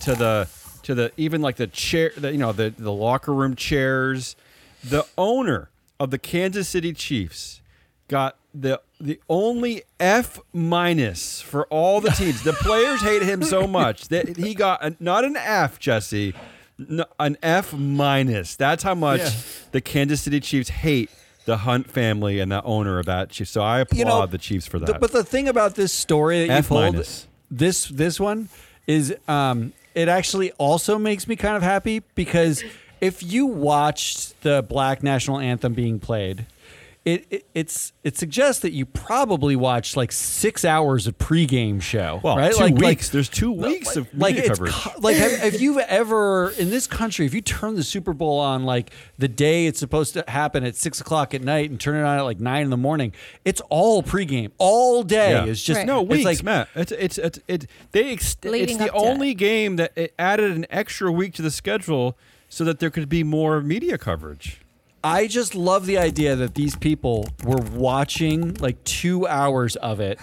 to the to the even like the chair, the, you know, the the locker room chairs. The owner of the Kansas City Chiefs got the the only F minus for all the teams. The players hate him so much that he got a, not an F, Jesse, n- an F minus. That's how much Yeah. the Kansas City Chiefs hate the Hunt family and the owner of that Chiefs. So I applaud You know, the Chiefs for that. The- but the thing about this story that F you pulled, minus. this this one is um, it actually also makes me kind of happy because if you watched the Black National Anthem being played. It, it it's it suggests that you probably watched like six hours of pregame show, well, right? two like, weeks. Like, There's two weeks of like media it's coverage. co- like have, have you ever in this country if you turn the super bowl on like the day it's supposed to happen at six o'clock at night and turn it on at like nine in the morning it's all pregame all day Yeah. it's just Right. No it's weeks, like Matt. It's it's it's it. They ex- it's the up to only game that it added an extra week to the schedule so that there could be more media coverage. I just love the idea that these people were watching like two hours of it.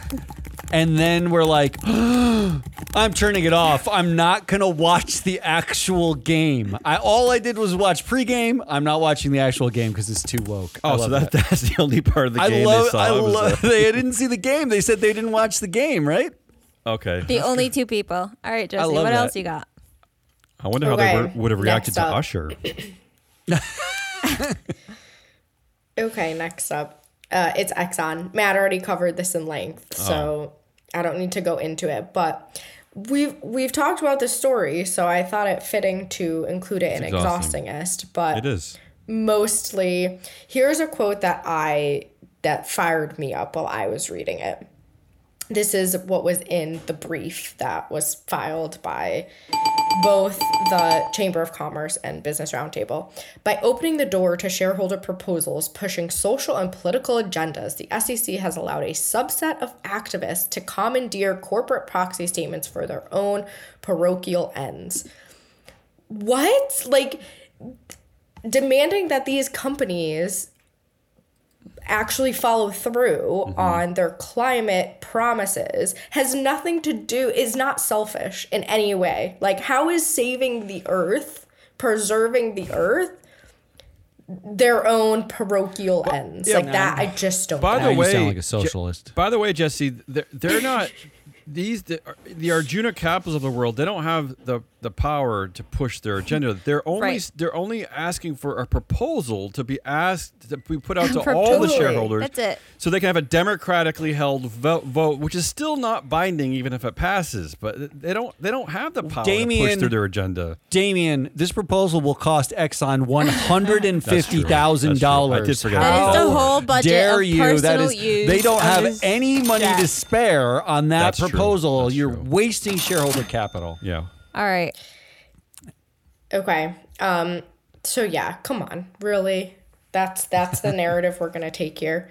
And then we're like, I'm turning it off. I'm not gonna watch the actual game. I all I did was watch pregame. I'm not watching the actual game because it's too woke. I Oh, so love that, that's the only part of the I game love. they saw. I was love. the- uh, They didn't see the game. They said they didn't watch the game. Right? okay. the only two people. All right, Jesse. love What that. else you got? I wonder how they Okay, were, would have reacted next to up. Usher. Okay, next up. Uh, it's Exxon. Matt already covered this in length, Oh. so I don't need to go into it. But we've we've talked about this story, so I thought it fitting to include it in exhausting. exhaustingest. But It is. mostly, here's a quote that I that fired me up while I was reading it. This is what was in the brief that was filed by both the Chamber of Commerce and Business Roundtable. By opening the door to shareholder proposals pushing social and political agendas, the SEC has allowed a subset of activists to commandeer corporate proxy statements for their own parochial ends. What? Like, demanding that these companies actually follow through mm-hmm. on their climate promises has nothing to do is not selfish in any way like how is saving the earth preserving the earth their own parochial ends like that i just don't By get. the you way, sound like a Je- socialist. by the way, Jesse, they're, they're not these the, the Arjuna capitals of the world. They don't have the the power to push their agenda. They're only Right. they're only asking for a proposal to be asked to be put out to all the shareholders. That's it. So they can have a democratically held vote, vote, which is still not binding, even if it passes. But they don't they don't have the power to push through their agenda. Damien, this proposal will cost Exxon one hundred and fifty thousand That's true. I dollars. did forget That about the whole budget dare of you? That personal is, use they don't have any money to spare on that That's true. Proposal. That's You're true. wasting shareholder capital. Yeah. All right. okay um so yeah come on really that's that's the narrative we're gonna take here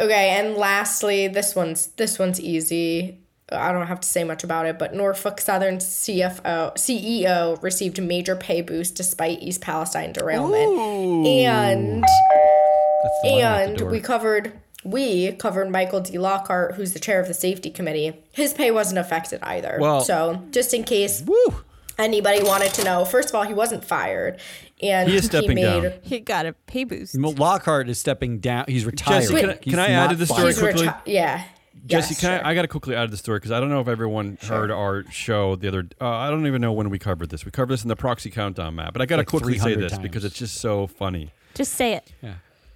Okay, and lastly, this one's this one's easy. I don't have to say much about it, but Norfolk Southern CFO CEO received a major pay boost despite East Palestine derailment. And That's the money at the and we covered we covered Michael D. Lockhart, who's the chair of the safety committee. His pay wasn't affected either. Well- so just in case Woo! anybody wanted to know, first of all, he wasn't fired, and He is stepping made, down. He got a pay boost. Lockhart is stepping down. He's retired. Jesse, can I- can I add to the story quickly? reti- yeah. Jesse, Yes, can sure. I, I got to quickly add to the story because I don't know if everyone heard our show the other. Uh, I don't even know when we covered this. We covered this in the proxy countdown map, but I got to Like quickly say 300 this because it's just so funny. Just say it.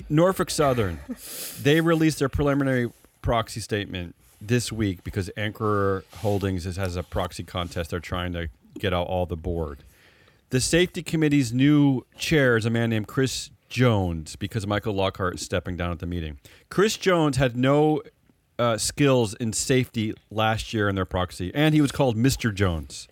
Norfolk Southern, they released their preliminary proxy statement this week because Ancora Holdings is, has a proxy contest. They're trying to get out all the board. The safety committee's new chair is a man named Chris Jones because Michael Lockhart is stepping down at the meeting. Chris Jones had no uh, skills in safety last year in their proxy, and he was called Mr. Jones.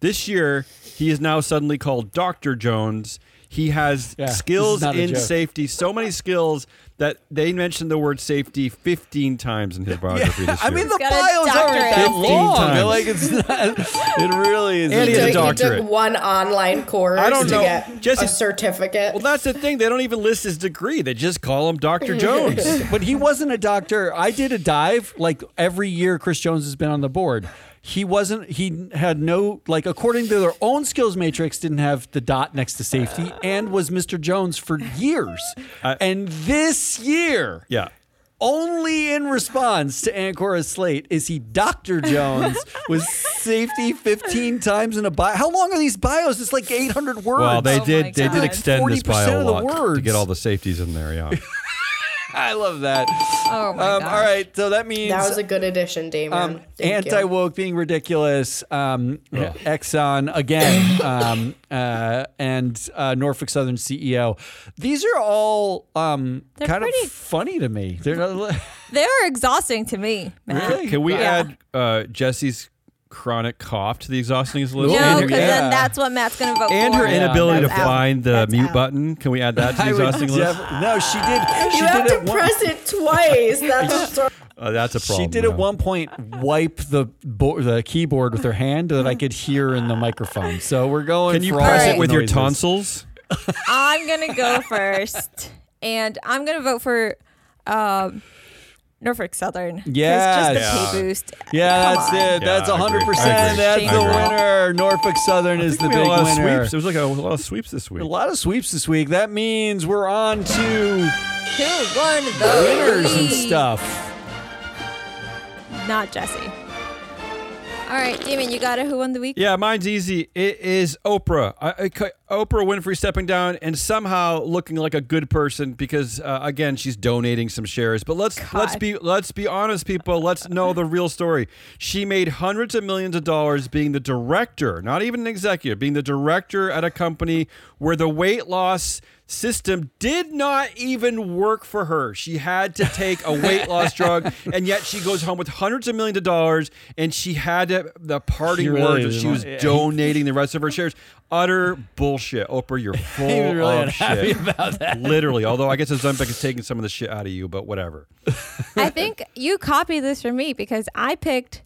This year, he is now suddenly called Dr. Jones. He has Yeah, skills in safety, so many skills that they mentioned the word safety 15 times in his biography this I mean, the got a bio's aren't that long. times. Like it's not. It really is. And he He has a took, he took one online course I don't to know. get Jesse- a certificate. well, that's the thing. They don't even list his degree. They just call him Dr. Jones. but he wasn't a doctor. I did a dive like every year Chris Jones has been on the board. He wasn't he had no like according to their own skills matrix didn't have the dot next to safety and was Mr. Jones for years. I- and this year yeah. only in response to Ancora's slate is he Dr. Jones with safety 15 times in a bio. How long are these bios? It's like 800 words. Well, they Oh did. my They did extend this 40% bio a of the lot to words. get all the safeties in there. Yeah. I love that. Oh my Um, god. all right, so that means that was a good addition, Damien. um, anti woke being ridiculous. Um, Exxon again, um, uh, and uh, Norfolk Southern CEO. These are all um, kind pretty- of funny to me. They're They are exhausting to me. Matt. Really? Can we Yeah. add uh, Jesse's chronic cough to the exhausting list? No, and because her, yeah. then that's what Matt's gonna vote and for. And her Yeah, inability to That's out. find the That's mute out. button. Can we add that to the I would exhausting list? def- no, she did. She you did have to at one- press it twice. That's so- Uh, that's a problem. She did yeah. at one point wipe the bo- the keyboard with her hand that I could hear in the microphone. So we're going. Can you press the it with your tonsils? I'm gonna go first, and I'm gonna vote for um, Norfolk Southern. 'Cause Yes. just the Yeah. pay boost. Yeah, Come that's on. it. That's Yeah, I hundred percent. agree. That's I the winner. Norfolk Southern is the big a lot of winner. sweeps. There was like a, lot of sweeps this week. A lot of sweeps this week. That means we're on to Who won the winners and stuff. Not Jesse. All right, Damien, you got it. Who won the week? Yeah, mine's easy. It is Oprah. I, I, Oprah Winfrey stepping down and somehow looking like a good person because uh, again she's donating some shares. But let's let's be let's be honest, people. Let's know the real story. She made hundreds of millions of dollars being the director, not even an executive, being the director at a company where the weight loss system did not even work for her. She had to take a weight loss drug, and yet she goes home with hundreds of millions of dollars, and she had to, the parting really words she was yeah. donating the rest of her shares. Utter bullshit, Oprah. You're full He was really of shit. about that. Literally, although I guess Ozempic is taking some of the shit out of you, but whatever. I think you copied this from me because I picked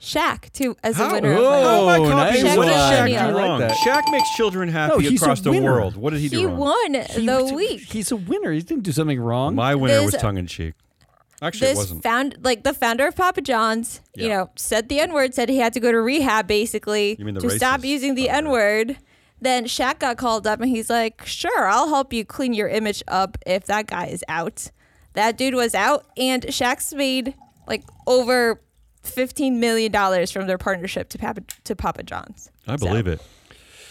Shaq to as a winner. Whoa. of my how am I Oh, copying? nice What did one. Shaq do wrong? that. Shaq makes children happy No, across the world. What did he do he wrong? won He the week. He's a winner. He didn't do something wrong. My winner was tongue in cheek. Actually, it wasn't. found like the founder of Papa John's, you know, said the N word, said he had to go to rehab basically You mean the to stop using the. N word. Then Shaq got called up and he's like, "Sure, I'll help you clean your image up if that guy is out." That dude was out, and Shaq's made like over fifteen million dollars from their partnership to Papa to Papa John's. I believe it.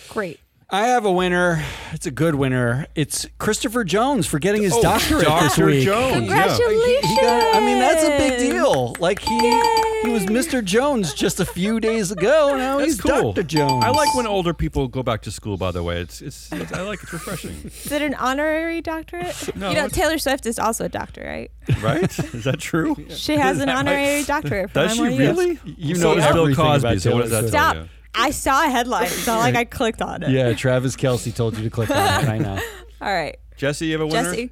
Great. I have a winner. It's a good winner. It's Christopher Jones for getting his Oh, doctorate this week. Jones. yeah. Congratulations! He got, I mean, that's a big deal. Like he he was Mr. Jones just a few days ago. Now That's he's cool. Dr. Jones. I like when older people go back to school. By the way, it's it's, it's I like it's refreshing. Is it an honorary doctorate? No, you know, Taylor Swift is also a doctor, right? Right? Is that true? She has an that right? honorary doctorate from Does she NYU. really? You So know does Bill everything Cosby. about So what does that Swift. tell Stop. you? I saw a headline. It's not like I clicked on it. Yeah, Travis Kelce told you to click on it. I know. All right. Jesse, you have a winner. Jesse.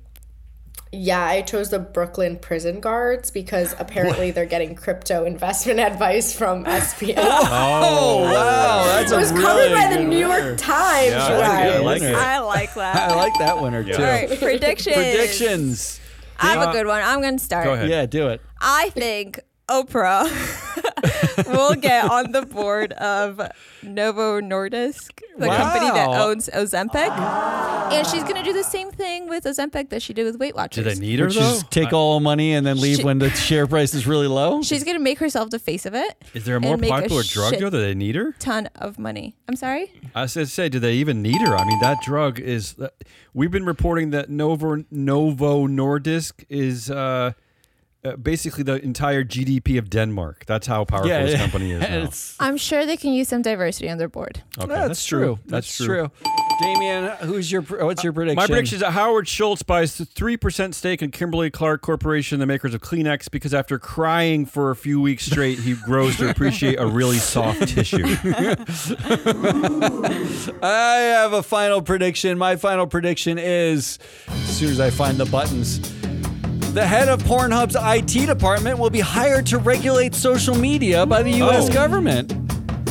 Yeah, I chose the Brooklyn prison guards because apparently they're getting crypto investment advice from SBF. Oh wow, that's it a was really covered by the New winner. York Times, Yeah, you that's guys. good. I like winner. it. I like I that. like that winner too. All right, predictions. Predictions. I have Uh, a good one. I'm going to start. Go ahead. Yeah, do it. I think Oprah will get on the board of Novo Nordisk, the Wow. company that owns Ozempic. And she's going to do the same thing with Ozempic that she did with Weight Watchers. Do Watchers. they need her Which though? is take all the money and then leave She- when the share price is really low. She's going to make herself the face of it. Is there a more and make a popular drug though? Do they need her? Ton of money. I'm sorry? I said, say, do they even need her? I mean, that drug is. We've been reporting that Novo Novo Nordisk is uh, uh, basically the entire GDP of Denmark. That's how powerful yeah, this yeah. company is. Now. I'm sure they can use some diversity on their board. Okay, that's, true. That's, That's true. Damien, who's your what's your prediction? My prediction is that Howard Schultz buys three percent stake in Kimberly Clark Corporation, the makers of Kleenex, because after crying for a few weeks straight, he grows to appreciate a really soft tissue. I have a final prediction. My final prediction is as soon as I find the buttons. The head of Pornhub's IT department will be hired to regulate social media by the U.S. Oh. government.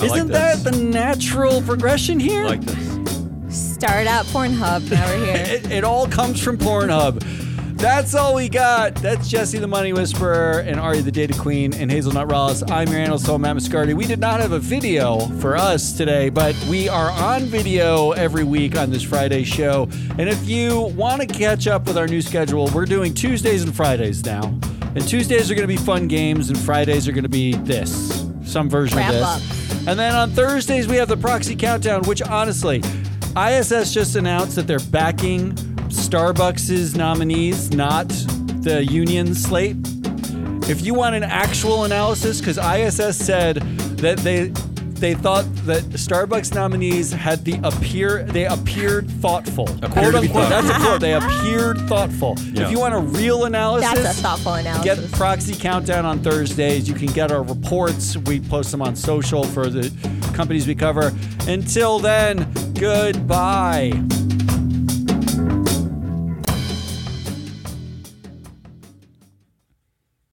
I Isn't that the natural progression here? like this. Start out Pornhub. Now we're here. it, it all comes from Pornhub. That's all we got. That's Jesse the Money Whisperer and Ari the Data Queen and Hazelnut Ross. I'm your analyst, Matt Moscardi. We did not have a video for us today, but we are on video every week on this Friday show. And if you want to catch up with our new schedule, we're doing Tuesdays and Fridays now. And Tuesdays are going to be fun games, and Fridays are going to be this some version Wrap of this. up. And then on Thursdays, we have the proxy countdown, which honestly, ISS just announced that they're backing Starbucks' nominees, not the union slate. If you want an actual analysis, because ISS said that they they thought that Starbucks nominees had the appear they appeared thoughtful. Appeared quote unquote. That's a quote. They appeared thoughtful. Yeah. If you want a real analysis, That's a thoughtful analysis. Get Proxy Countdown on Thursdays. You can get our reports. We post them on social for the companies we cover. Until then, goodbye.